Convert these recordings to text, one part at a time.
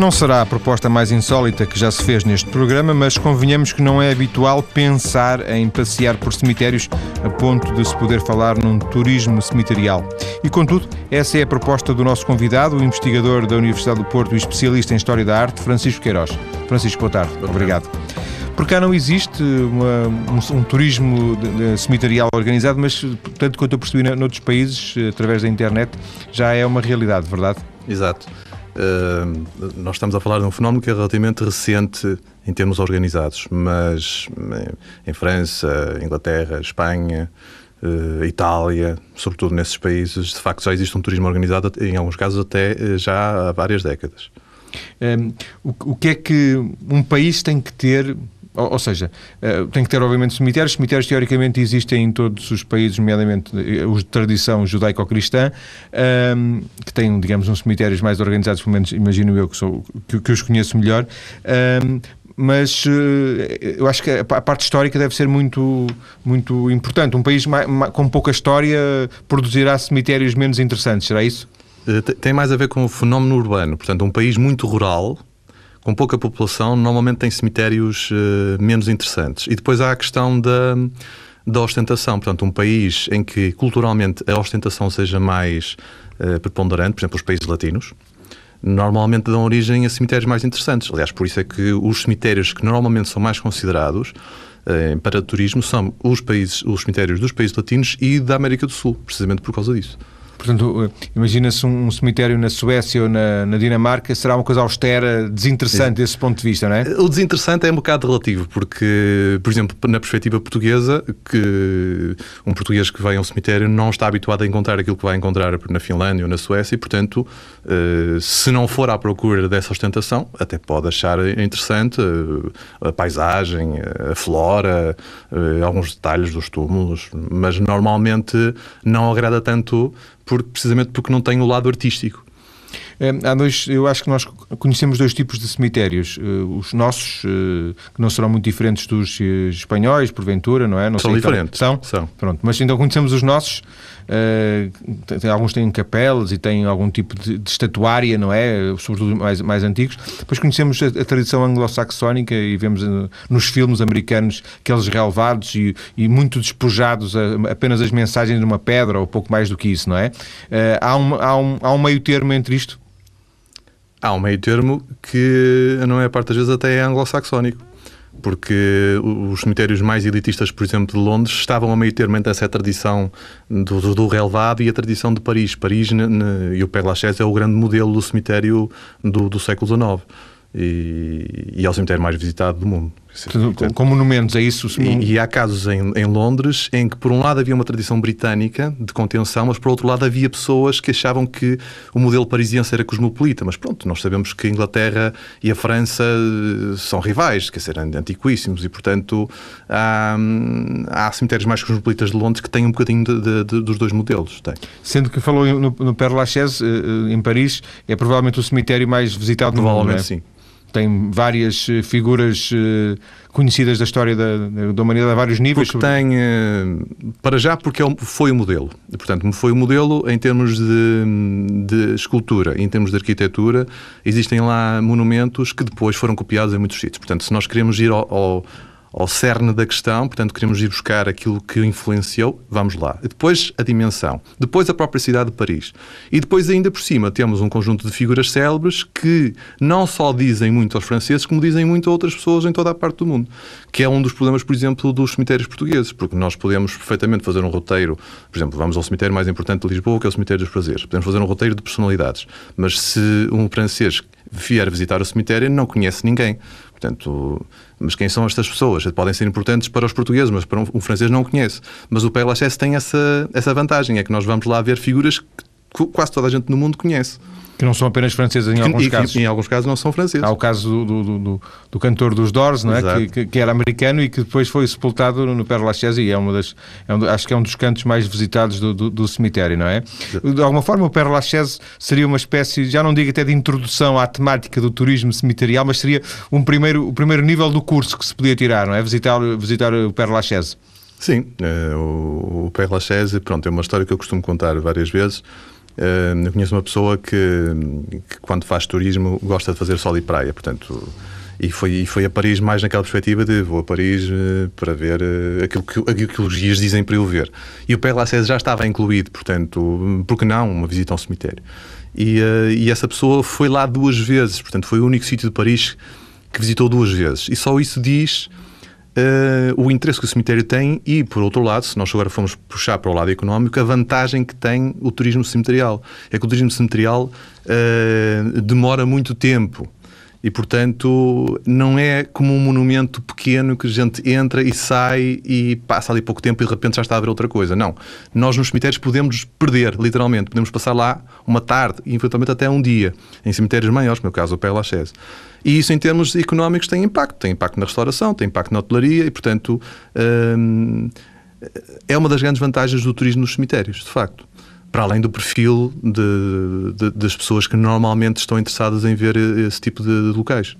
Não será a proposta mais insólita que já se fez neste programa, mas convenhamos que não é habitual pensar em passear por cemitérios a ponto de se poder falar num turismo cemiterial. E, contudo, essa é a proposta do nosso convidado, o investigador da Universidade do Porto e especialista em História da Arte, Francisco Queiroz. Francisco, boa tarde. Obrigado. Por cá não existe uma, um, um, turismo de, de cemiterial organizado, mas, tanto quanto eu percebi noutros países, através da internet, já é uma realidade, verdade? Exato. Uh, nós estamos a falar de um fenómeno que é relativamente recente em termos organizados, mas em França, Inglaterra, Espanha, uh, Itália, sobretudo nesses países, de facto já existe um turismo organizado, em alguns casos até eh, já há várias décadas. Um, o, o que é que um país tem que ter ou, ou seja, uh, tem que ter, obviamente, cemitérios. Cemitérios, teoricamente, existem em todos os países, nomeadamente eh, os de tradição judaico-cristã, um, que têm, digamos, uns cemitérios mais organizados, pelo menos imagino eu que, sou, que, que os conheço melhor. Um, mas uh, eu acho que a parte histórica deve ser muito, muito importante. Um país com pouca história produzirá cemitérios menos interessantes, será isso? Tem mais a ver com o fenómeno urbano. Portanto, um país muito rural, com pouca população, normalmente tem cemitérios uh, menos interessantes. E depois há a questão da, da ostentação. Portanto, um país em que culturalmente a ostentação seja mais uh, preponderante, por exemplo, os países latinos, normalmente dão origem a cemitérios mais interessantes. Aliás, por isso é que os cemitérios que normalmente são mais considerados uh, para turismo são os, países, os cemitérios dos países latinos e da América do Sul, precisamente por causa disso. Portanto, eh, imagina-se um cemitério na Suécia ou na, na, Dinamarca, será uma coisa austera, desinteressante desse ponto de vista, não é? O desinteressante é um bocado relativo, porque, por exemplo, na perspectiva portuguesa, que um português que vai a um cemitério não está habituado a encontrar aquilo que vai encontrar na Finlândia ou na Suécia e, portanto, eh, se não for à procura dessa ostentação, até pode achar interessante eh, a paisagem, a flora, alguns detalhes dos túmulos, mas normalmente não agrada tanto porque, precisamente porque não tem o lado artístico. É, há dois, eu acho que nós conhecemos dois tipos de cemitérios. Uh, os nossos, uh, que não serão muito diferentes dos espanhóis, porventura, não é? Não são então, diferentes. São? São. Pronto, mas então conhecemos os nossos. Alguns têm capelas e têm algum tipo de, de, estatuária, não é? Sobretudo mais, mais antigos. Depois conhecemos a, a tradição anglo-saxónica e vemos nos filmes americanos aqueles relevados e, e muito despojados a, apenas as mensagens de uma pedra ou pouco mais do que isso, não é? há, um, há, um, há um meio termo entre isto? Há um meio termo que, a maior parte das vezes, até é anglo-saxónico. Porque os cemitérios mais elitistas, por exemplo, de Londres, estavam a meio termo entre essa tradição do, do, do relevado e a tradição de Paris. Paris ne, ne, e o Père Lachaise é o grande modelo do cemitério do, do século XIX e, e é o cemitério mais visitado do mundo. Portanto, com monumentos, é isso? E, e, há casos em, em, Londres em que, por um lado, havia uma tradição britânica de contenção, mas, por outro lado, havia pessoas que achavam que o modelo parisiense era cosmopolita. Mas, pronto, nós sabemos que a Inglaterra e a França eh, são rivais, quer dizer, antiquíssimos, e, portanto, há, há cemitérios mais cosmopolitas de Londres que têm um bocadinho de, de, de, dos dois modelos. Tem. Sendo que falou no, no Père Lachaise, eh, em Paris, é provavelmente o cemitério mais visitado no mundo. Provavelmente, sim tem várias eh, figuras eh, conhecidas da história da, da humanidade a vários níveis. Porque tem, eh, para já, porque foi o modelo. Portanto, foi o modelo em termos de, de escultura, em termos de arquitetura. Existem lá monumentos que depois foram copiados em muitos sítios. Portanto, se nós queremos ir ao, ao ao cerne da questão, portanto, queremos ir buscar aquilo que influenciou, vamos lá. Depois a dimensão, depois a própria cidade de Paris. E depois, ainda por cima, temos um conjunto de figuras célebres que não só dizem muito aos franceses, como dizem muito a outras pessoas em toda a parte do mundo. Que é um dos problemas, por exemplo, dos cemitérios portugueses, porque nós podemos perfeitamente fazer um roteiro, por exemplo, vamos ao cemitério mais importante de Lisboa, que é o cemitério dos prazeres. Podemos fazer um roteiro de personalidades, mas se um francês vier visitar o cemitério, não conhece ninguém. Portanto, mas quem são estas pessoas? Podem ser importantes para os portugueses, mas para um, um francês não conhece. Mas o Lachaise tem essa, essa vantagem, é que nós vamos lá ver figuras que quase toda a gente no mundo conhece. Que não são apenas franceses em alguns e, casos. Em alguns casos não são franceses. Há o caso do, do, do, do cantor dos Doors, não é? Que, que, era americano e que depois foi sepultado no Père Lachaise e é uma das, é um, acho que é um dos cantos mais visitados do, do, do cemitério, não é? De alguma forma o Père Lachaise seria uma espécie, já não digo até de introdução à temática do turismo cemiterial, mas seria um primeiro, o primeiro nível do curso que se podia tirar, não é? Visitar, visitar o Père Lachaise. Sim, o, o Père Lachaise, pronto, é uma história que eu costumo contar várias vezes. Eu conheço uma pessoa que, que, quando faz turismo, gosta de fazer sol e praia, portanto, e foi, e foi a Paris mais naquela perspectiva de vou a Paris uh, para ver uh, aquilo, que, aquilo que os guias dizem para eu ver. E o Père Lachaise já estava incluído, portanto, por que não uma visita a um cemitério? E, e essa pessoa foi lá duas vezes, portanto, foi o único sítio de Paris que visitou duas vezes. E só isso diz uh, o interesse que o cemitério tem e, por outro lado, se nós agora formos puxar para o lado económico, a vantagem que tem o turismo cemiterial. É que o turismo cemiterial uh, demora muito tempo. E, portanto, não é como um monumento pequeno que a gente entra e sai e passa ali pouco tempo e de repente já está a ver outra coisa. Não. Nós nos cemitérios podemos perder, literalmente. Podemos passar lá uma tarde e eventualmente até um dia. Em cemitérios maiores, no meu caso, o Père Lachaise. E isso, em termos económicos, tem impacto. Tem impacto na restauração, tem impacto na hotelaria e, portanto, hum, é uma das grandes vantagens do turismo nos cemitérios, de facto. Para além do perfil de, de, das pessoas que normalmente estão interessadas em ver esse tipo de, de locais.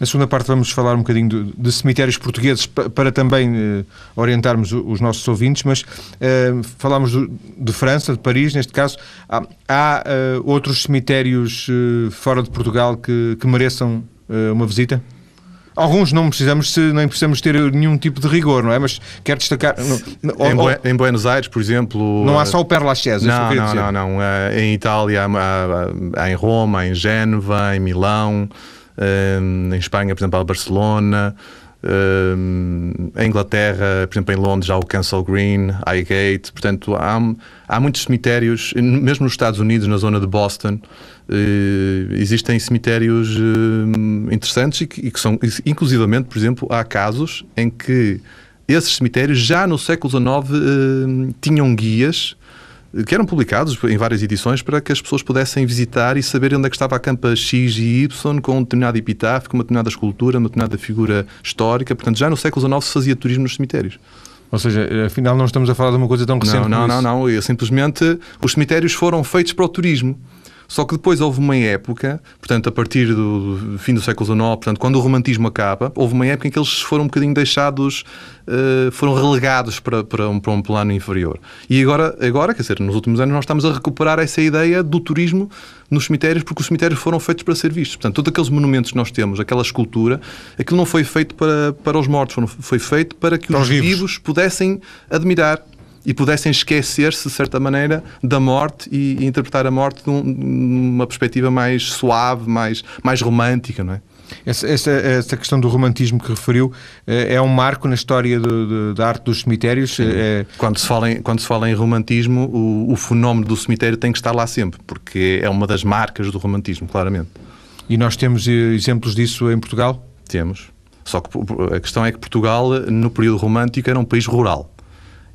Na segunda parte vamos falar um bocadinho de, de cemitérios portugueses para também uh, orientarmos os nossos ouvintes, mas uh, falámos de França, de Paris, neste caso. Há, há uh, outros cemitérios fora de Portugal que, que mereçam uma visita? Alguns não precisamos, nem precisamos ter nenhum tipo de rigor, não é? Mas quero destacar. em, ou, em, Buenos Aires, por exemplo. Não há só o Père Lachaise, não, não, não, não, eh, Em Itália, há, em Roma, em Génova, em Milão, eh, em Espanha, por exemplo, há Barcelona. Eh, em Inglaterra, por exemplo, em Londres, há o Castle Green, Highgate. Portanto, há, há muitos cemitérios, mesmo nos Estados Unidos, na zona de Boston. Uh, existem cemitérios uh, interessantes e que, e que, são, inclusivamente, por exemplo, há casos em que esses cemitérios já no século XIX eh, tinham guias que eram publicados em várias edições para que as pessoas pudessem visitar e saber onde é que estava a campa X e Y com um determinado epitáfio, com uma determinada escultura, uma determinada figura histórica. Portanto, já no século XIX se fazia turismo nos cemitérios. Ou seja, afinal não estamos a falar de uma coisa tão recente Não, não, não, não. Simplesmente os cemitérios foram feitos para o turismo. Só que depois houve uma época, portanto, a partir do fim do século XIX, portanto, quando o romantismo acaba, houve uma época em que eles foram um bocadinho deixados, uh, foram relegados para, para, um, para um plano inferior. E agora, agora, quer dizer, nos últimos anos nós estamos a recuperar essa ideia do turismo nos cemitérios, porque os cemitérios foram feitos para ser vistos. Portanto, todos aqueles monumentos que nós temos, aquela escultura, aquilo não foi feito para, para os mortos, foi feito para que os, vivos. vivos pudessem admirar e pudessem esquecer-se, de certa maneira, da morte e, e interpretar a morte numa perspectiva mais suave, mais, mais romântica, não é? Essa, essa, essa, questão do romantismo que referiu eh, é um marco na história do, do, da arte dos cemitérios. É... Quando, se fala em, quando se fala em romantismo, o, o, fenómeno do cemitério tem que estar lá sempre, porque é uma das marcas do romantismo, claramente. E nós temos eh, exemplos disso em Portugal? Temos. Só que a questão é que Portugal, no período romântico, era um país rural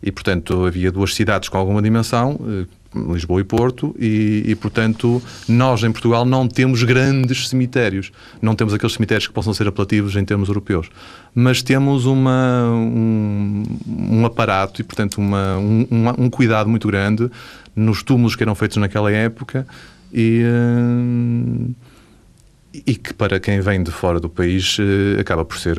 e, portanto, havia duas cidades com alguma dimensão, eh, Lisboa e Porto, e, e, portanto, nós em Portugal não temos grandes cemitérios. Não temos aqueles cemitérios que possam ser apelativos em termos europeus. Mas temos uma, um, um aparato e, portanto, uma, um, um, cuidado muito grande nos túmulos que eram feitos naquela época e. Uh, e que para quem vem de fora do país uh, acaba por ser,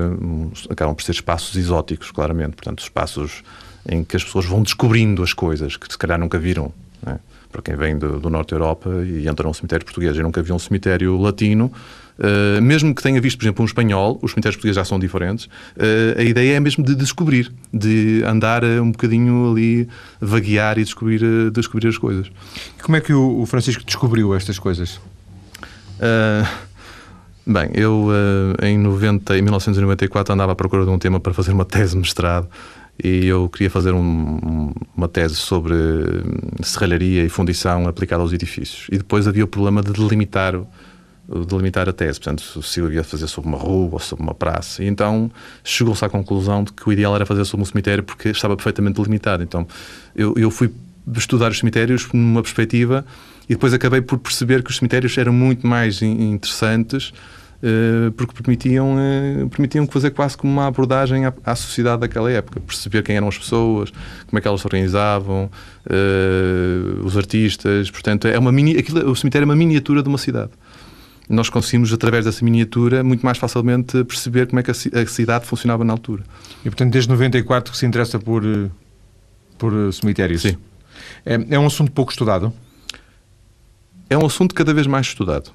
acabam por ser espaços exóticos, claramente. Portanto, espaços em que as pessoas vão descobrindo as coisas que se calhar nunca viram. Né? Para quem vem do, do, Norte da Europa e entra num cemitério português e nunca viu um cemitério latino, uh, mesmo que tenha visto, por exemplo, um espanhol, os cemitérios portugueses já são diferentes, uh, a ideia é mesmo de descobrir, de andar uh, um bocadinho ali, vaguear e descobrir, descobrir as coisas. Como é que o, o Francisco descobriu estas coisas? Bem, eu em, 90, em 1994 andava à procura de um tema para fazer uma tese de mestrado e eu queria fazer um, uma tese sobre serralharia e fundição aplicada aos edifícios. E depois havia o problema de delimitar, delimitar a tese, portanto, se eu ia fazer sobre uma rua ou sobre uma praça. E então chegou-se à conclusão de que o ideal era fazer sobre um cemitério porque estava perfeitamente delimitado. Então eu, eu fui estudar os cemitérios numa perspectiva e depois acabei por perceber que os cemitérios eram muito mais interessantes porque permitiam, eh, permitiam fazer quase como uma abordagem à, à, sociedade daquela época, perceber quem eram as pessoas, como é que elas se organizavam, uh, os artistas, portanto, é uma mini, aquilo, o cemitério é uma miniatura de uma cidade. nós conseguimos, através dessa miniatura, muito mais facilmente perceber como é que a cidade funcionava na altura. E, portanto, desde 94 que se interessa por, eh, por eh, cemitérios? Sim. É, é um assunto pouco estudado? É um assunto cada vez mais estudado.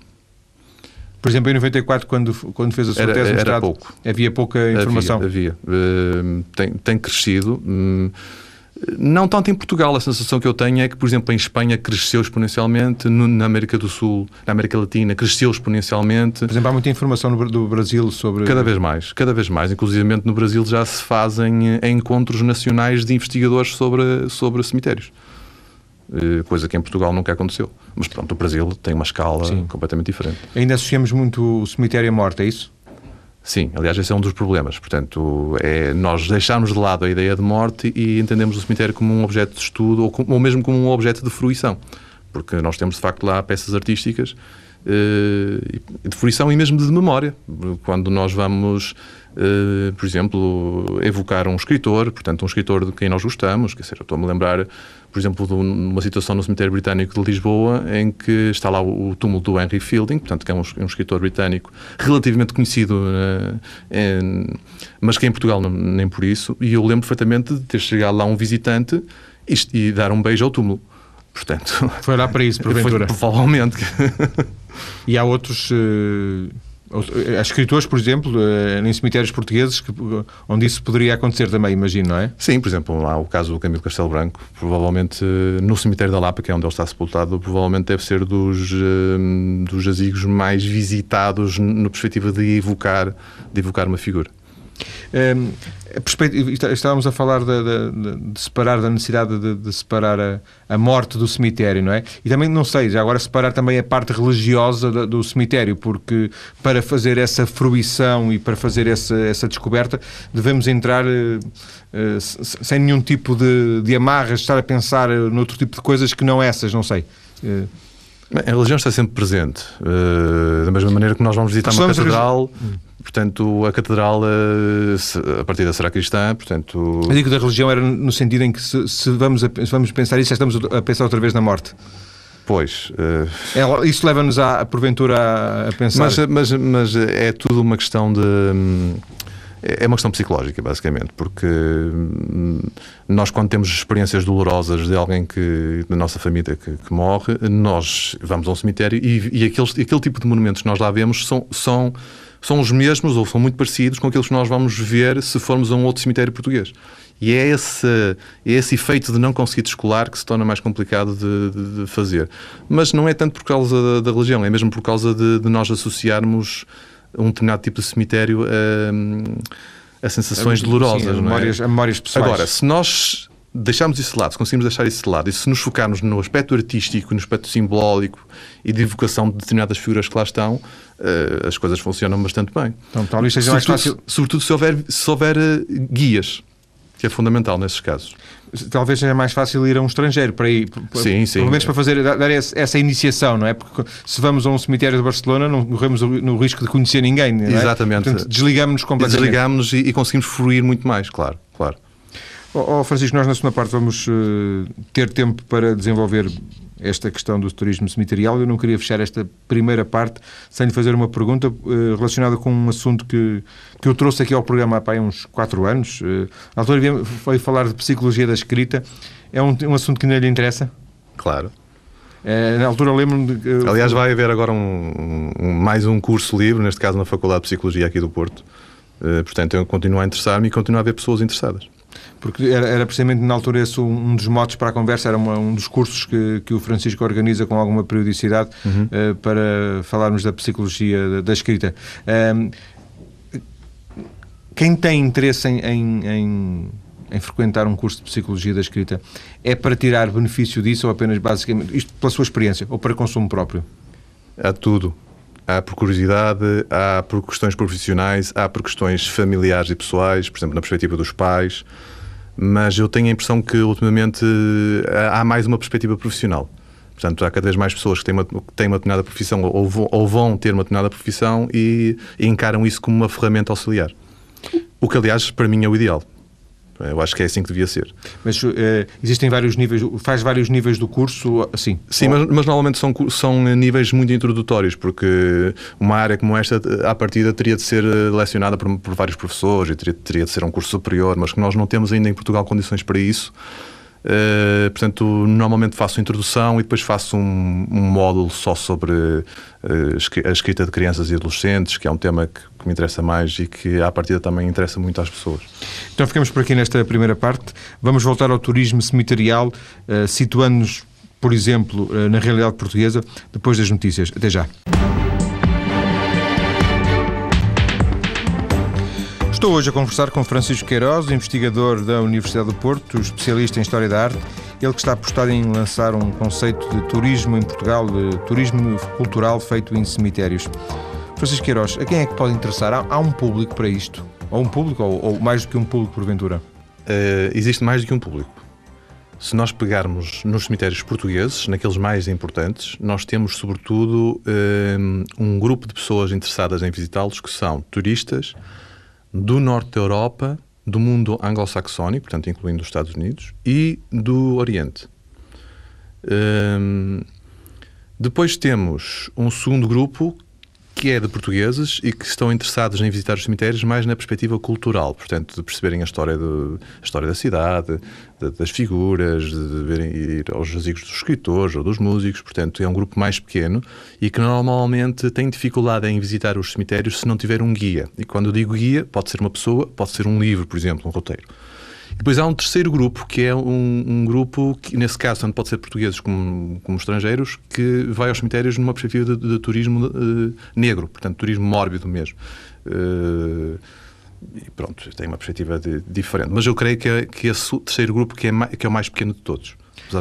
Por exemplo, em 94, quando, quando fez a sua era, tese mestrado, pouco. havia pouca informação? Havia. havia. Uh, tem, tem crescido. Uh, não tanto em Portugal, a sensação que eu tenho é que, por exemplo, em Espanha cresceu exponencialmente, no, na América do Sul, na América Latina, cresceu exponencialmente. Por exemplo, há muita informação no, do Brasil sobre. Cada vez mais, cada vez mais. Inclusive no Brasil já se fazem eh, encontros nacionais de investigadores sobre, sobre cemitérios. Eh, coisa que em Portugal nunca aconteceu. Mas pronto, o Brasil tem uma escala Sim. completamente diferente. Ainda associamos muito o cemitério à morte, é isso? Sim, aliás, esse é um dos problemas. Portanto, é nós deixarmos de lado a ideia de morte e entendemos o cemitério como um objeto de estudo ou, ou mesmo como um objeto de fruição. Porque nós temos, de facto, lá peças artísticas eh, de fruição e mesmo de memória. Quando nós vamos Uh, por exemplo, evocar um escritor, portanto, um escritor de quem nós gostamos. Quer dizer, eu estou-me a lembrar, por exemplo, de uma situação no cemitério britânico de Lisboa em que está lá o, túmulo do Henry Fielding, portanto, que é um, um escritor britânico relativamente conhecido, uh, em, mas que em Portugal não, nem por isso. E eu lembro perfeitamente de ter chegado lá um visitante e, e dar um beijo ao túmulo. Portanto, foi lá para isso, porventura. Foi, provavelmente. e há outros. Uh Há escritores, por exemplo, eh, em cemitérios portugueses, que, onde isso poderia acontecer também, imagino, não é? Sim, por exemplo, há o caso do Camilo Castelo Branco, provavelmente eh, no cemitério da Lapa, que é onde ele está sepultado, provavelmente deve ser dos, eh, dos jazigos mais visitados na perspectiva de evocar, de evocar uma figura. Um, estávamos a falar de, de, de, separar, da necessidade de, de separar a, a, morte do cemitério, não é? E também, não sei, já agora separar também a parte religiosa do, do cemitério, porque para fazer essa fruição e para fazer essa, essa descoberta devemos entrar uh, uh, sem nenhum tipo de, de amarras, estar a pensar noutro tipo de coisas que não essas, não sei. Uh, a religião está sempre presente. da mesma maneira que nós vamos visitar uma catedral. Portanto, a catedral, eh, a partida será cristã, portanto... Eu digo da religião era no sentido em que se, se vamos, a, se vamos pensar isso, já estamos a pensar outra vez na morte. Pois. Uh... Isso leva-nos, a, porventura, a, pensar... Mas, mas, mas é tudo uma questão de... Hum, é uma questão psicológica, basicamente, porque hum, nós, quando temos experiências dolorosas de alguém que, da nossa família que, que morre, nós vamos a um cemitério e, e aqueles, aquele tipo de monumentos que nós lá vemos são, são são os mesmos ou são muito parecidos com aqueles que nós vamos ver se formos a um outro cemitério português. E é esse, é esse efeito de não conseguir descolar que se torna mais complicado de, de, de fazer. Mas não é tanto por causa da, da religião, é mesmo por causa de, de, nós associarmos um determinado tipo de cemitério a, a sensações dolorosas. Sim, a, memórias, é? a memórias pessoais. Agora, se nós deixarmos isso de lado, se conseguimos deixar isso de lado e se nos focarmos no aspecto artístico, no aspecto simbólico e de evocação de determinadas figuras que lá estão, uh, as coisas funcionam bastante bem. Então talvez seja mais fácil. Sobretudo se houver, se houver uh, guias, que é fundamental nesses casos. Talvez seja mais fácil ir a um estrangeiro para ir, sim, sim. pelo menos para fazer dar essa iniciação, não é? Porque se vamos a um cemitério de Barcelona, não corremos no risco de conhecer ninguém. É? Exatamente. Portanto, desligamos-nos completamente. Desligamos e, e conseguimos fruir muito mais, claro, claro. Oh, oh, Francisco, nós na segunda parte vamos uh, ter tempo para desenvolver esta questão do turismo cemiterial. Eu não queria fechar esta primeira parte sem lhe fazer uma pergunta uh, relacionada com um assunto que, que eu trouxe aqui ao programa há uns quatro anos. Uh, a altura foi falar de psicologia da escrita. É um, um assunto que não lhe interessa? Claro. Uh, na altura lembro-me de. Aliás, vai haver agora um, um, mais um curso livre, neste caso na Faculdade de Psicologia aqui do Porto. portanto, eu continuo a interessar-me e continuo a haver pessoas interessadas porque era, era, precisamente na altura esse um, dos motos para a conversa, era uma, um dos cursos que, que o Francisco organiza com alguma periodicidade uhum. uh, para falarmos da psicologia da, da escrita. Um, quem tem interesse em, em, em, em, frequentar um curso de psicologia da escrita é para tirar benefício disso ou apenas basicamente, isto pela sua experiência, ou para consumo próprio? Há tudo. Há por curiosidade, há por questões profissionais, há por questões familiares e pessoais, por exemplo, na perspectiva dos pais mas eu tenho a impressão que ultimamente há mais uma perspectiva profissional. Portanto, há cada vez mais pessoas que têm uma, que têm uma determinada profissão ou, ou vão ter uma determinada profissão e, e, encaram isso como uma ferramenta auxiliar. O que, aliás, para mim é o ideal. Eu acho que é assim que devia ser. Mas uh, existem vários níveis, faz vários níveis do curso, assim? Sim, mas, mas, normalmente são, são níveis muito introdutórios, porque uma área como esta, à partida, teria de ser lecionada por, por vários professores e teria, teria de ser um curso superior, mas que nós não temos ainda em Portugal condições para isso. Uh, portanto, normalmente faço introdução e depois faço um, um módulo só sobre uh, a escrita de crianças e adolescentes, que é um tema que, que, me interessa mais e que, à partida, também interessa muito às pessoas. Então, ficamos por aqui nesta primeira parte. Vamos voltar ao turismo cemiterial, uh, situando-nos, por exemplo, na realidade portuguesa, depois das notícias. Até já. Estou hoje a conversar com Francisco Queiroz, investigador da Universidade do Porto, especialista em História da Arte, ele que está apostado em lançar um conceito de turismo em Portugal, de turismo cultural feito em cemitérios. Francisco Queiroz, a quem é que pode interessar? Há, um público para isto? Ou um público, ou, ou mais do que um público, porventura? Uh, existe mais do que um público. Se nós pegarmos nos cemitérios portugueses, naqueles mais importantes, nós temos, sobretudo, uh, um grupo de pessoas interessadas em visitá-los que são turistas, do norte da Europa, do mundo anglo-saxónico, portanto, incluindo os Estados Unidos, e do Oriente. Um, depois temos um segundo grupo que é de portugueses e que estão interessados em visitar os cemitérios mais na perspectiva cultural, portanto, de perceberem a história, de, a história da cidade, de, das figuras, de verem, ir aos jazigos dos escritores ou dos músicos, portanto, é um grupo mais pequeno e que normalmente tem dificuldade em visitar os cemitérios se não tiver um guia. E quando digo guia, pode ser uma pessoa, pode ser um livro, por exemplo, um roteiro. Depois há um terceiro grupo, que é um, um, grupo que, nesse caso, tanto pode ser portugueses como, como estrangeiros, que vai aos cemitérios numa perspectiva de, de turismo uh, negro, portanto, turismo mórbido mesmo. Uh, e pronto, tem uma perspectiva de, diferente. Mas eu creio que, é, que esse terceiro grupo que é, que é o mais pequeno de todos.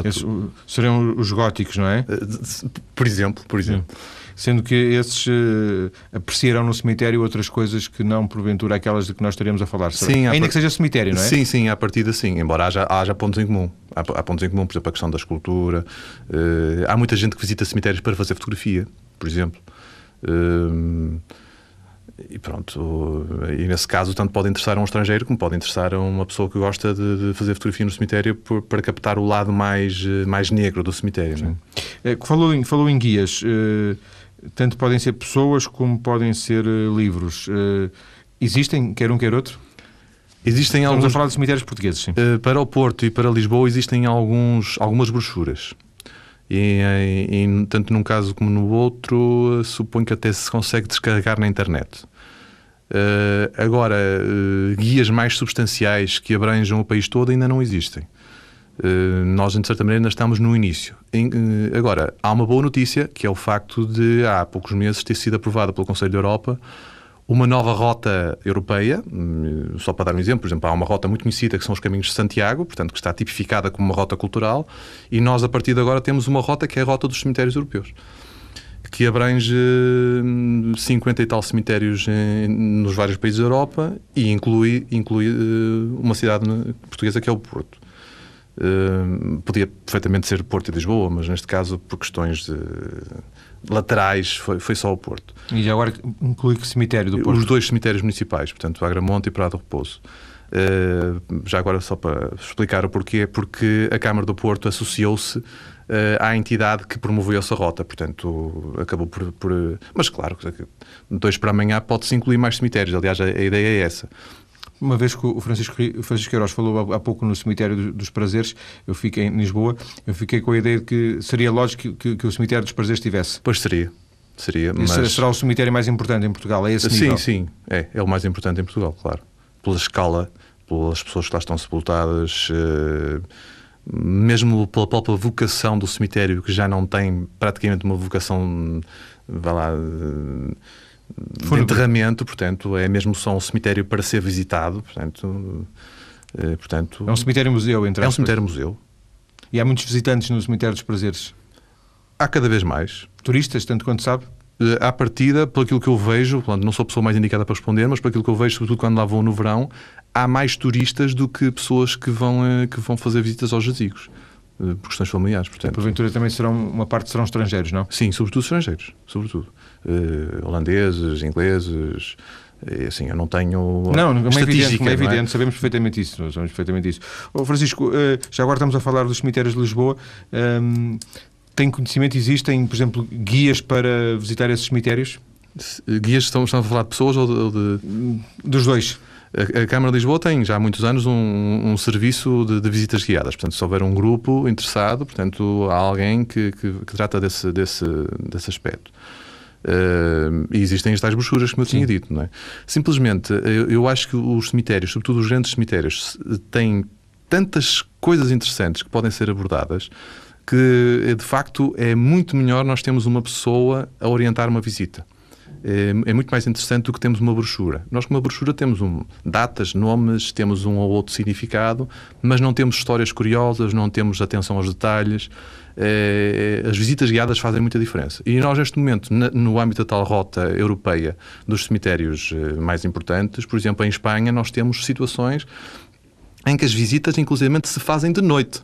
Esse, seriam os góticos, não é? Uh, por exemplo, por exemplo. Sim sendo que esses uh, apreciarão no cemitério outras coisas que não, porventura, aquelas de que nós estaremos a falar. Sim, Ainda que seja cemitério, não é? Sim, sim, à partida sim, embora haja, haja pontos em comum. Há, há, pontos em comum, por exemplo, a questão da escultura. Uh, há muita gente que visita cemitérios para fazer fotografia, por exemplo. Uh, e pronto, e nesse caso tanto pode interessar a um estrangeiro como pode interessar a uma pessoa que gosta de, de fazer fotografia no cemitério por, para captar o lado mais, mais negro do cemitério. É? Falou, em, falou em guias. Uh tanto podem ser pessoas como podem ser uh, livros. Uh, existem, quer um, quer outro? Existem Estamos alguns... a falar de cemitérios portugueses, sim. Uh, para o Porto e para Lisboa existem alguns, algumas brochuras. E, e, tanto num caso como no outro, suponho que até se consegue descarregar na internet. Agora, guias mais substanciais que abranjam o país todo ainda não existem. Uh, nós, de certa maneira, ainda estamos no início. Em, uh, agora, há uma boa notícia, que é o facto de, há poucos meses, ter sido aprovada pelo Conselho da Europa uma nova rota europeia. Hum, só para dar um exemplo, por exemplo, há uma rota muito conhecida que são os caminhos de Santiago, portanto, que está tipificada como uma rota cultural, e nós, a partir de agora, temos uma rota que é a rota dos cemitérios europeus que abrange 50 hum, e tal cemitérios em, nos vários países da Europa e inclui, inclui uh, uma cidade portuguesa que é o Porto. Uh, podia perfeitamente ser Porto e Lisboa, mas neste caso, por questões de, laterais, foi, foi só o Porto. E agora inclui que cemitério do Porto? Os dois cemitérios municipais, portanto, Agramonte e Prado Repouso. Uh, já agora, só para explicar o porquê, porque a Câmara do Porto associou-se uh, à entidade que promoveu essa rota, portanto, acabou por. por mas, claro, dois para amanhã pode-se incluir mais cemitérios, aliás, a, a ideia é essa. Uma vez que o Francisco, o Francisco Queiroz falou há pouco no Cemitério dos Prazeres, eu fiquei em Lisboa, eu fiquei com a ideia de que seria lógico que, que, que o Cemitério dos Prazeres tivesse. Pois seria. Seria, mas... será o cemitério mais importante em Portugal, é esse sim, nível? Sim, sim, é, é o mais importante em Portugal, claro. Pela escala, pelas pessoas que lá estão sepultadas, eh, mesmo pela própria vocação do cemitério, que já não tem praticamente uma vocação, vai lá... De enterramento, portanto, é mesmo só um cemitério para ser visitado, portanto... Eh, portanto é um cemitério-museu, entre É um cemitério-museu. E há muitos visitantes no Cemitério dos Prazeres? Há cada vez mais. Turistas, tanto quanto sabe? Eh, à partida, pelo aquilo que eu vejo, não sou a pessoa mais indicada para responder, mas pelo aquilo que eu vejo, sobretudo quando lá vou no verão, há mais turistas do que pessoas que vão, eh, que vão fazer visitas aos jazigos por questões familiares. Portanto. Porventura também serão, uma parte serão estrangeiros, não? Sim, sobretudo estrangeiros, sobretudo uh, holandeses, ingleses, É, assim, eu não tenho não, não é evidente, não é evidente sabemos perfeitamente isso. Sabemos perfeitamente isso. Oh, Francisco, eh, já agora estamos a falar dos cemitérios de Lisboa. Um, tem conhecimento? Existem, por exemplo, guias para visitar esses cemitérios? Guias, estamos a falar de pessoas ou de... Dos dois. A, Câmara de Lisboa tem já há muitos anos um, um serviço de, de, visitas guiadas. Portanto, se houver um grupo interessado, portanto, há alguém que, que, que trata desse, desse, desse aspecto. Uh, e existem as tais brochuras, como eu Sim. tinha dito. Não é? Simplesmente, eu, eu acho que os cemitérios, sobretudo os grandes cemitérios, têm tantas coisas interessantes que podem ser abordadas que, de facto, é muito melhor nós termos uma pessoa a orientar uma visita. É, é, muito mais interessante do que temos uma brochura. Nós, com uma brochura, temos um, datas, nomes, temos um ou outro significado, mas não temos histórias curiosas, não temos atenção aos detalhes. É, as visitas guiadas fazem muita diferença. E nós, neste momento, no âmbito da tal rota europeia dos cemitérios eh, mais importantes, por exemplo, em Espanha, nós temos situações em que as visitas, inclusive, se fazem de noite.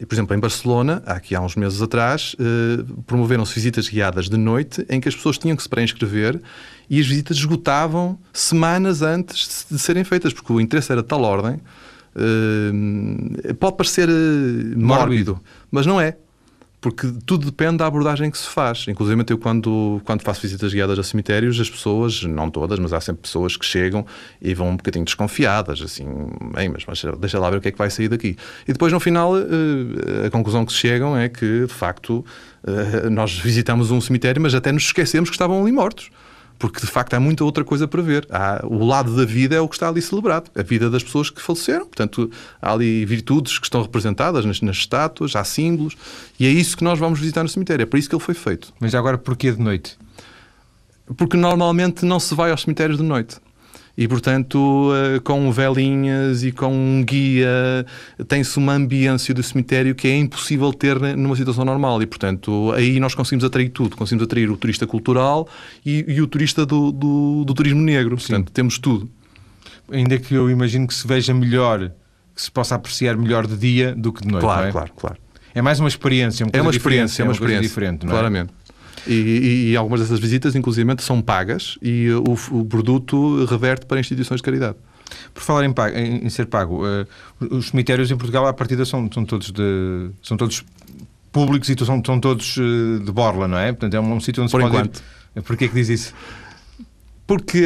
E, por exemplo, em Barcelona, aqui há uns meses atrás, eh, promoveram-se visitas guiadas de noite em que as pessoas tinham que se pré-inscrever e as visitas esgotavam semanas antes de serem feitas, porque o interesse era de tal ordem. Eh, pode parecer eh, mórbido, mas não é porque tudo depende da abordagem que se faz. Inclusive, eu quando, quando faço visitas guiadas a cemitérios, as pessoas, não todas, mas há sempre pessoas que chegam e vão um bocadinho desconfiadas, assim, bem, mas, mas deixa lá ver o que é que vai sair daqui. E depois, no final, eh, a conclusão que se chegam é que, de facto, eh, nós visitamos um cemitério, mas até nos esquecemos que estavam ali mortos porque de facto há muita outra coisa para ver. Há, o lado da vida é o que está ali celebrado, a vida das pessoas que faleceram. Portanto, há ali virtudes que estão representadas nas, nas estátuas, há símbolos, e é isso que nós vamos visitar no cemitério. É para isso que ele foi feito. Mas agora, porquê de noite? Porque normalmente não se vai aos cemitérios de noite e, portanto, eh, com velinhas e com um guia, tem-se uma ambiência do cemitério que é impossível ter numa situação normal. E, portanto, aí nós conseguimos atrair tudo. Conseguimos atrair o turista cultural e, e o turista do, do, do, turismo negro. Portanto, Sim. temos tudo. Ainda que eu imagino que se veja melhor, que se possa apreciar melhor de dia do que de noite. Claro, é? claro, claro. É mais uma experiência, uma é uma experiência, é uma, experiência diferente, não é? claramente. E, e, algumas dessas visitas, inclusive, são pagas e o, o, produto reverte para instituições de caridade. Por falar em, pago, em, ser pago, uh, os cemitérios em Portugal, à partida, são, são, todos, de, são todos públicos e são, são todos uh, de borla, não é? Portanto, é um, um sítio onde Por se enquanto. pode ir. Porquê que diz isso? Porque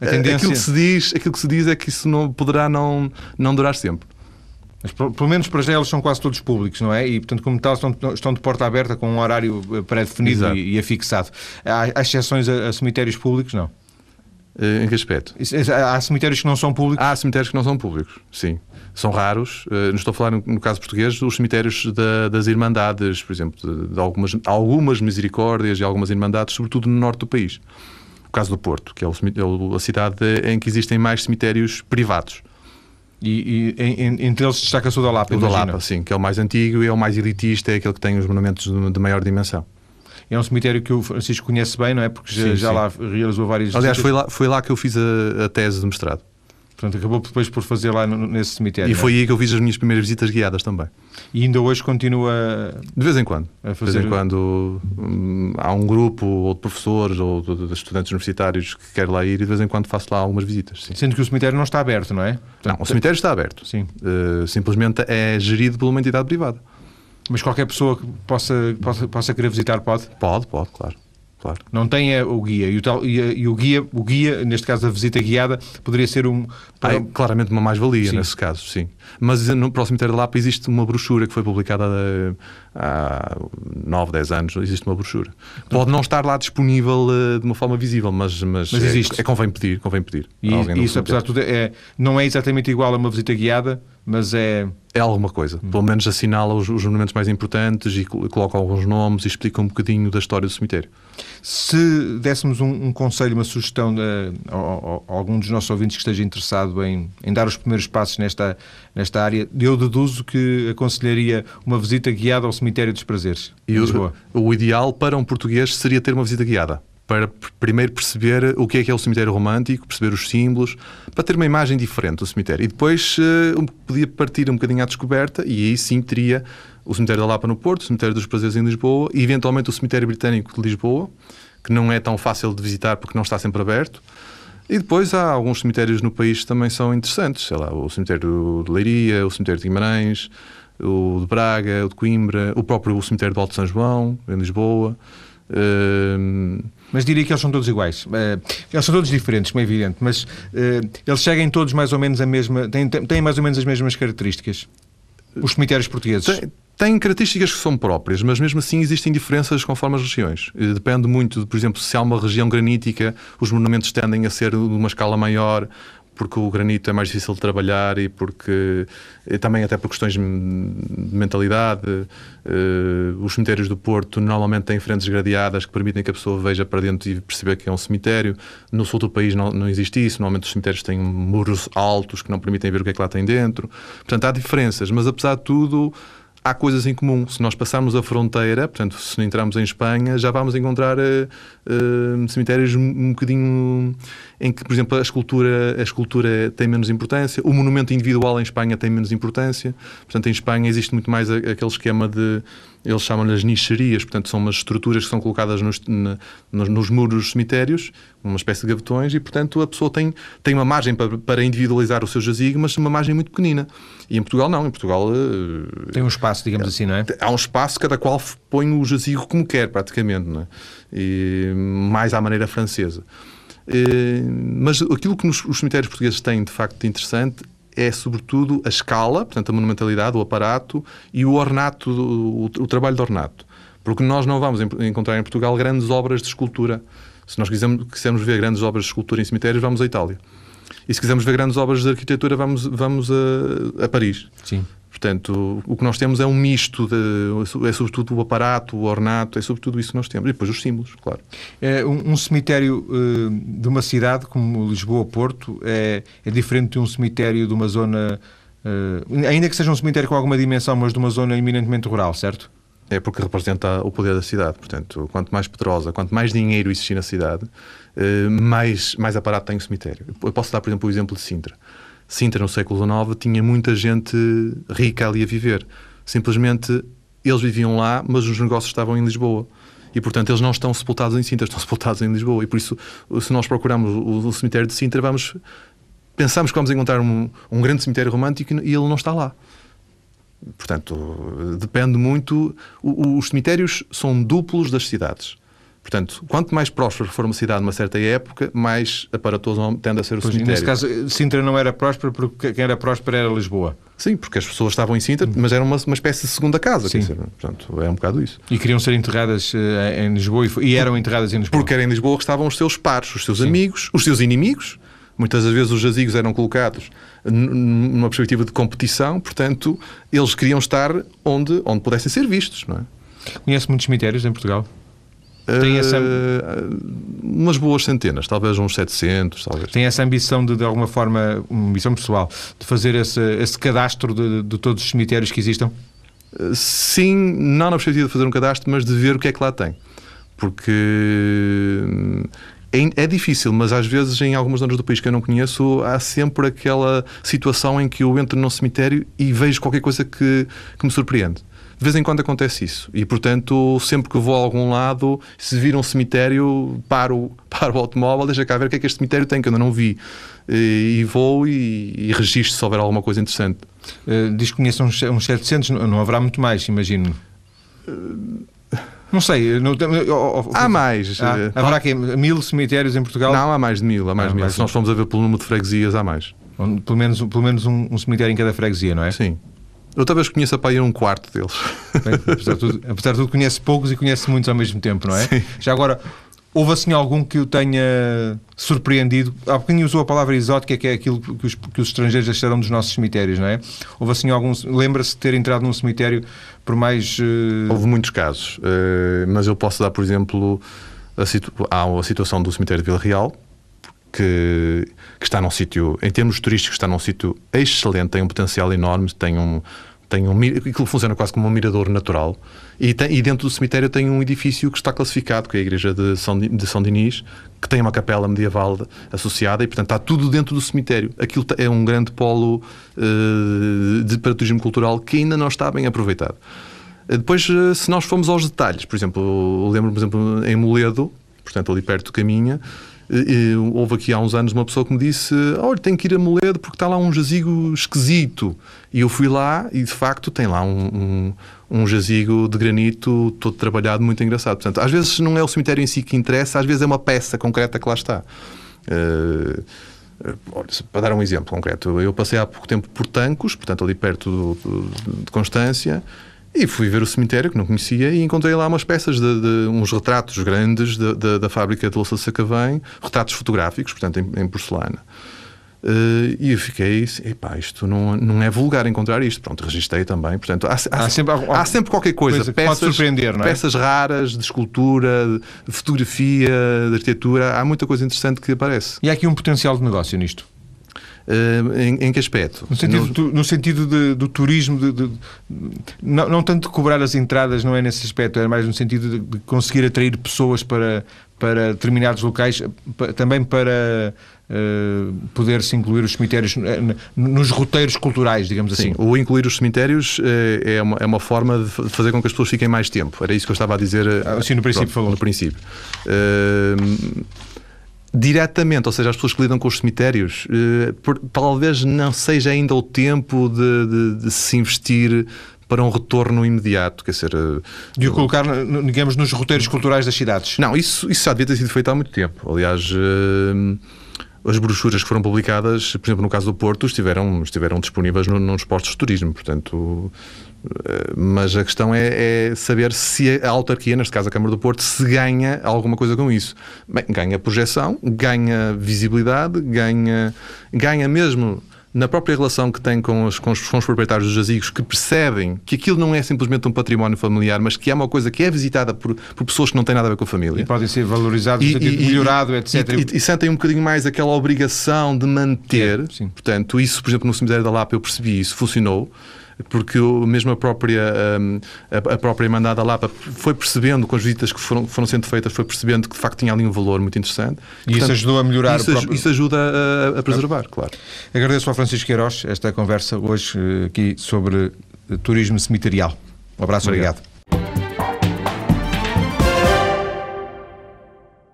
a tendência... aquilo, que se diz, aquilo que se diz é que isso não, poderá não, não durar sempre. Mas pelo menos para já eles são quase todos públicos, não é? E portanto, como tal, estão, estão de porta aberta com um horário eh, pré-definido e, e afixado. Há, há exceções a, a cemitérios públicos, não? Uh, em que aspecto? Há cemitérios que não são públicos? Há cemitérios que não são públicos, sim. São raros. Uh, não estou a falar, no, no caso português, dos cemitérios da, das Irmandades, por exemplo, de, de, algumas, algumas misericórdias e algumas Irmandades, sobretudo no norte do país. O caso do Porto, que é, o, é a cidade em que existem mais cemitérios privados. E, e entre eles destaca-se o da Lapa. O da Lapa, sim, que é o mais antigo e é o mais elitista, é aquele que tem os monumentos de, maior dimensão. É um cemitério que o Francisco conhece bem, não é? Porque sim, já, sim. lá realizou várias Aliás, foi lá, foi lá que eu fiz a, a tese de mestrado. Portanto, acabou depois por fazer lá nesse cemitério. E foi é? aí que eu fiz as minhas primeiras visitas guiadas também. E ainda hoje continua. De vez em quando. A fazer... De vez em quando hum, há um grupo ou de professores ou de, de, estudantes universitários que quer lá ir e de vez em quando faço lá algumas visitas. Sim. Sendo que o cemitério não está aberto, não é? Portanto, não, o cemitério está aberto. Sim. Uh, simplesmente é gerido por uma entidade privada. Mas qualquer pessoa que possa, possa, possa querer visitar pode? Pode, pode, claro claro. Não tem é, o guia. E o, tal, e, e, o guia, o guia, neste caso a visita guiada, poderia ser um. Para... Ah, é claramente uma mais-valia nesse caso, sim. Mas no próximo Cemitério da Lapa existe uma brochura que foi publicada há 9, 10 anos. Existe uma brochura. Pode não estar lá disponível uh, de uma forma visível, mas, mas, mas existe. É, é, convém pedir. Convém pedir e isso, apesar de tudo, é, não é exatamente igual a uma visita guiada, mas é é alguma coisa. Pelo menos assinala os, os monumentos mais importantes e coloca alguns nomes e explica um bocadinho da história do cemitério. Se dessemos um, um conselho, uma sugestão de, a, a, a, algum dos nossos ouvintes que esteja interessado em, em dar os primeiros passos nesta, nesta área, eu deduzo que aconselharia uma visita guiada ao Cemitério dos Prazeres. E o, o ideal para um português seria ter uma visita guiada para primeiro perceber o que é que é o cemitério romântico, perceber os símbolos, para ter uma imagem diferente do cemitério. E depois uh, podia partir um bocadinho à descoberta e aí sim teria o cemitério da Lapa no Porto, o cemitério dos Prazeres em Lisboa e eventualmente o cemitério britânico de Lisboa, que não é tão fácil de visitar porque não está sempre aberto. E depois há alguns cemitérios no país que também são interessantes. Sei lá, o cemitério de Leiria, o cemitério de Guimarães, o de Braga, o de Coimbra, o próprio cemitério de Alto São João, em Lisboa. Uh... Mas diria que eles são todos iguais. Uh, eles são todos diferentes, como é evidente, mas uh, eles seguem todos mais ou menos a mesma. Têm, têm mais ou menos as mesmas características. Os cemitérios portugueses. Tem, têm características que são próprias, mas mesmo assim existem diferenças conforme as regiões. Depende muito, por exemplo, se há uma região granítica, os monumentos tendem a ser de uma escala maior, porque o granito é mais difícil de trabalhar e porque e também até por questões de mentalidade. Uh, os cemitérios do Porto normalmente têm frentes gradeadas que permitem que a pessoa veja para dentro e perceber que é um cemitério. No sul do país não, não existe isso. Normalmente os cemitérios têm muros altos que não permitem ver o que é que lá tem dentro. Portanto, há diferenças, mas apesar de tudo há coisas em comum. Se nós passarmos a fronteira, portanto, se entrarmos em Espanha, já vamos encontrar uh, uh, cemitérios um bocadinho em que, por exemplo, a escultura, a escultura tem menos importância, o monumento individual em Espanha tem menos importância. Portanto, em Espanha existe muito mais aquele esquema de eles chamam-lhe nicharias, portanto, são umas estruturas que são colocadas nos, na, nos, nos, muros dos cemitérios, uma espécie de gavetões, e, portanto, a pessoa tem, tem uma margem para, para individualizar o seu jazigo, mas uma margem muito pequenina. E em Portugal, não. Em Portugal. Uh, tem um espaço, digamos é, assim, não é? Há um espaço, cada qual põe o jazigo como quer, praticamente, não é? E, mais à maneira francesa. Uh, mas aquilo que nos, os cemitérios portugueses têm, de facto, de interessante é sobretudo a escala, portanto a monumentalidade, o aparato e o ornato, o, o trabalho de ornato. Porque nós não vamos encontrar em Portugal grandes obras de escultura. Se nós quisermos, quisermos ver grandes obras de escultura em cemitérios, vamos à Itália. E se quisermos ver grandes obras de arquitetura, vamos, vamos a, a Paris. Sim. Portanto, o que nós temos é um misto, de, é sobretudo o aparato, o ornato, é sobretudo isso que nós temos. E depois os símbolos, claro. É, um, um cemitério uh, de uma cidade como Lisboa, Porto, é, é diferente de um cemitério de uma zona, uh, ainda que seja um cemitério com alguma dimensão, mas de uma zona eminentemente rural, certo? É porque representa o poder da cidade. Portanto, quanto mais poderosa, quanto mais dinheiro existir na cidade, uh, mais, mais aparato tem o cemitério. Eu posso dar, por exemplo, o exemplo de Sintra. Sintra, no século XIX, tinha muita gente rica ali a viver. Simplesmente eles viviam lá, mas os negócios estavam em Lisboa. E, portanto, eles não estão sepultados em Sintra, estão sepultados em Lisboa. E, por isso, se nós procurarmos o, o cemitério de Sintra, vamos pensamos que vamos encontrar um, um grande cemitério romântico e ele não está lá. Portanto, depende muito. os cemitérios são duplos das cidades. Portanto, quanto mais próspero for uma cidade numa certa época, mais aparatoso tende a ser o pois, cemitério. Nesse caso, Sintra não era próspero porque quem era próspero era Lisboa. Sim, porque as pessoas estavam em Sintra, mas era uma, uma espécie de segunda casa. Sim. Dizer, portanto, é um bocado isso. E queriam ser enterradas uh, em Lisboa e, e, eram enterradas em Lisboa. Porque era em Lisboa que estavam os seus pares, os seus Sim. amigos, os seus inimigos. Muitas das vezes os jazigos eram colocados numa perspectiva de competição, portanto, eles queriam estar onde, onde pudessem ser vistos, não é? Conhece muitos cemitérios em Portugal? Tem essa... Uh, umas boas centenas, talvez uns 700, talvez. Tem essa ambição de, de alguma forma, uma ambição pessoal, de fazer esse, esse cadastro de, de todos os cemitérios que existam? Sim, não na perspectiva de fazer um cadastro, mas de ver o que é que lá tem. Porque hum, é, é, difícil, mas às vezes em algumas zonas do país que eu não conheço há sempre aquela situação em que eu entro num cemitério e vejo qualquer coisa que, que me surpreende. De vez em quando acontece isso. E, portanto, sempre que vou a algum lado, se vir um cemitério, paro, paro o automóvel, deixa cá ver o que é que este cemitério tem, que eu ainda não vi. E, e vou e, e registro se houver alguma coisa interessante. Uh, diz que conhece uns, uns 700, não, não haverá muito mais, imagino. Uh, não sei. Não, há mais. Há, eh, haverá mil cemitérios em Portugal? Não, há mais de mil. Há mais, ah, mil. Se nós formos a ver pelo número de freguesias, há mais. Pelo menos, pelo menos um, um cemitério em cada freguesia, não é? Sim. Eu talvez conheça para ir um quarto deles. Bem, apesar, de tudo, apesar de tudo, conhece poucos e conhece muitos ao mesmo tempo, não é? Sim. Já agora, houve assim algum que o tenha surpreendido? Há bocadinho usou a palavra exótica, que é aquilo que os, que os estrangeiros acharam dos nossos cemitérios, não é? Houve assim algum. Lembra-se de ter entrado num cemitério por mais. Uh... Houve muitos casos, uh, mas eu posso dar, por exemplo, a, situ... há a situação do cemitério de Vila Real, que, que está num sítio, em termos turísticos, está num sítio excelente, tem um potencial enorme, tem um, tem um, aquilo funciona quase como um mirador natural. E, tem, e, dentro do cemitério tem um edifício que está classificado, que é a Igreja de São, de São Dinis, que tem uma capela medieval associada e, portanto, está tudo dentro do cemitério. Aquilo é um grande polo uh, de, para turismo cultural que ainda não está bem aproveitado. Depois, eh, se nós formos aos detalhes, por exemplo, lembro-me, por exemplo, em Moledo, portanto, ali perto do Caminha, houve aqui há uns anos uma pessoa que me disse: Olha, tenho que ir a Moledo porque está lá um jazigo esquisito. E eu fui lá e de facto tem lá um, um, um jazigo de granito todo trabalhado, muito engraçado. Portanto, às vezes não é o cemitério em si que interessa, às vezes é uma peça concreta que lá está. Uh, para dar um exemplo concreto, eu passei há pouco tempo por Tancos, portanto ali perto do, do, de Constância, e fui ver o cemitério, que não conhecia, e encontrei lá umas peças, de, de uns retratos grandes de, de, da fábrica de louça de Sacavém, retratos fotográficos, portanto, em, em porcelana. Uh, e eu fiquei, epá, isto não, não é vulgar encontrar isto. Pronto, registrei também. Portanto, há, há, há, sempre, há, sempre, qualquer coisa. coisa peças, pode surpreender, não é? Peças raras de escultura, de fotografia, de arquitetura. Há muita coisa interessante que aparece. E há aqui um potencial de negócio nisto? Uh, em, em, que aspecto? No sentido, no... no sentido de, do turismo, de, de, não, não tanto de cobrar as entradas, não é nesse aspecto, é mais no sentido de, conseguir atrair pessoas para, para determinados locais, também para uh, poder-se incluir os cemitérios nos roteiros culturais, digamos Sim, assim. O incluir os cemitérios é uma, é uma forma de fazer com que as pessoas fiquem mais tempo. Era isso que eu estava a dizer. Assim, no princípio, pronto, falou. No princípio. Uh, diretamente, ou seja, as pessoas que lidam com os cemitérios, eh, por, talvez não seja ainda o tempo de, de, de, se investir para um retorno imediato, quer dizer... Eh, de o colocar, digamos, nos roteiros culturais das cidades. Não, isso, isso já devia ter sido feito há muito tempo. Aliás... Eh, as brochuras que foram publicadas, por exemplo, no caso do Porto, estiveram, estiveram disponíveis no, nos postos de turismo. Portanto, mas a questão é, é, saber se a autarquia, neste caso a Câmara do Porto, se ganha alguma coisa com isso. Bem, ganha projeção, ganha visibilidade, ganha, ganha mesmo na própria relação que tem com os, com os, com os proprietários dos jazigos, que percebem que aquilo não é simplesmente um património familiar, mas que é uma coisa que é visitada por, por pessoas que não têm nada a ver com a família. E podem ser valorizados, e, e, melhorado, e, etc. E, e, sentem um bocadinho mais aquela obrigação de manter. Sim. Portanto, isso, por exemplo, no cemitério da Lapa eu percebi isso, funcionou porque mesmo a própria, hum, a própria mandada Lapa foi percebendo, com as visitas que foram, foram sendo feitas, foi percebendo que de facto tinha ali um valor muito interessante. E Portanto, isso ajudou a melhorar isso, próprio... isso ajuda a, a preservar, claro. Agradeço ao Francisco Queiroz esta conversa hoje eh, aqui sobre turismo cemiterial. Um abraço, obrigado. obrigado.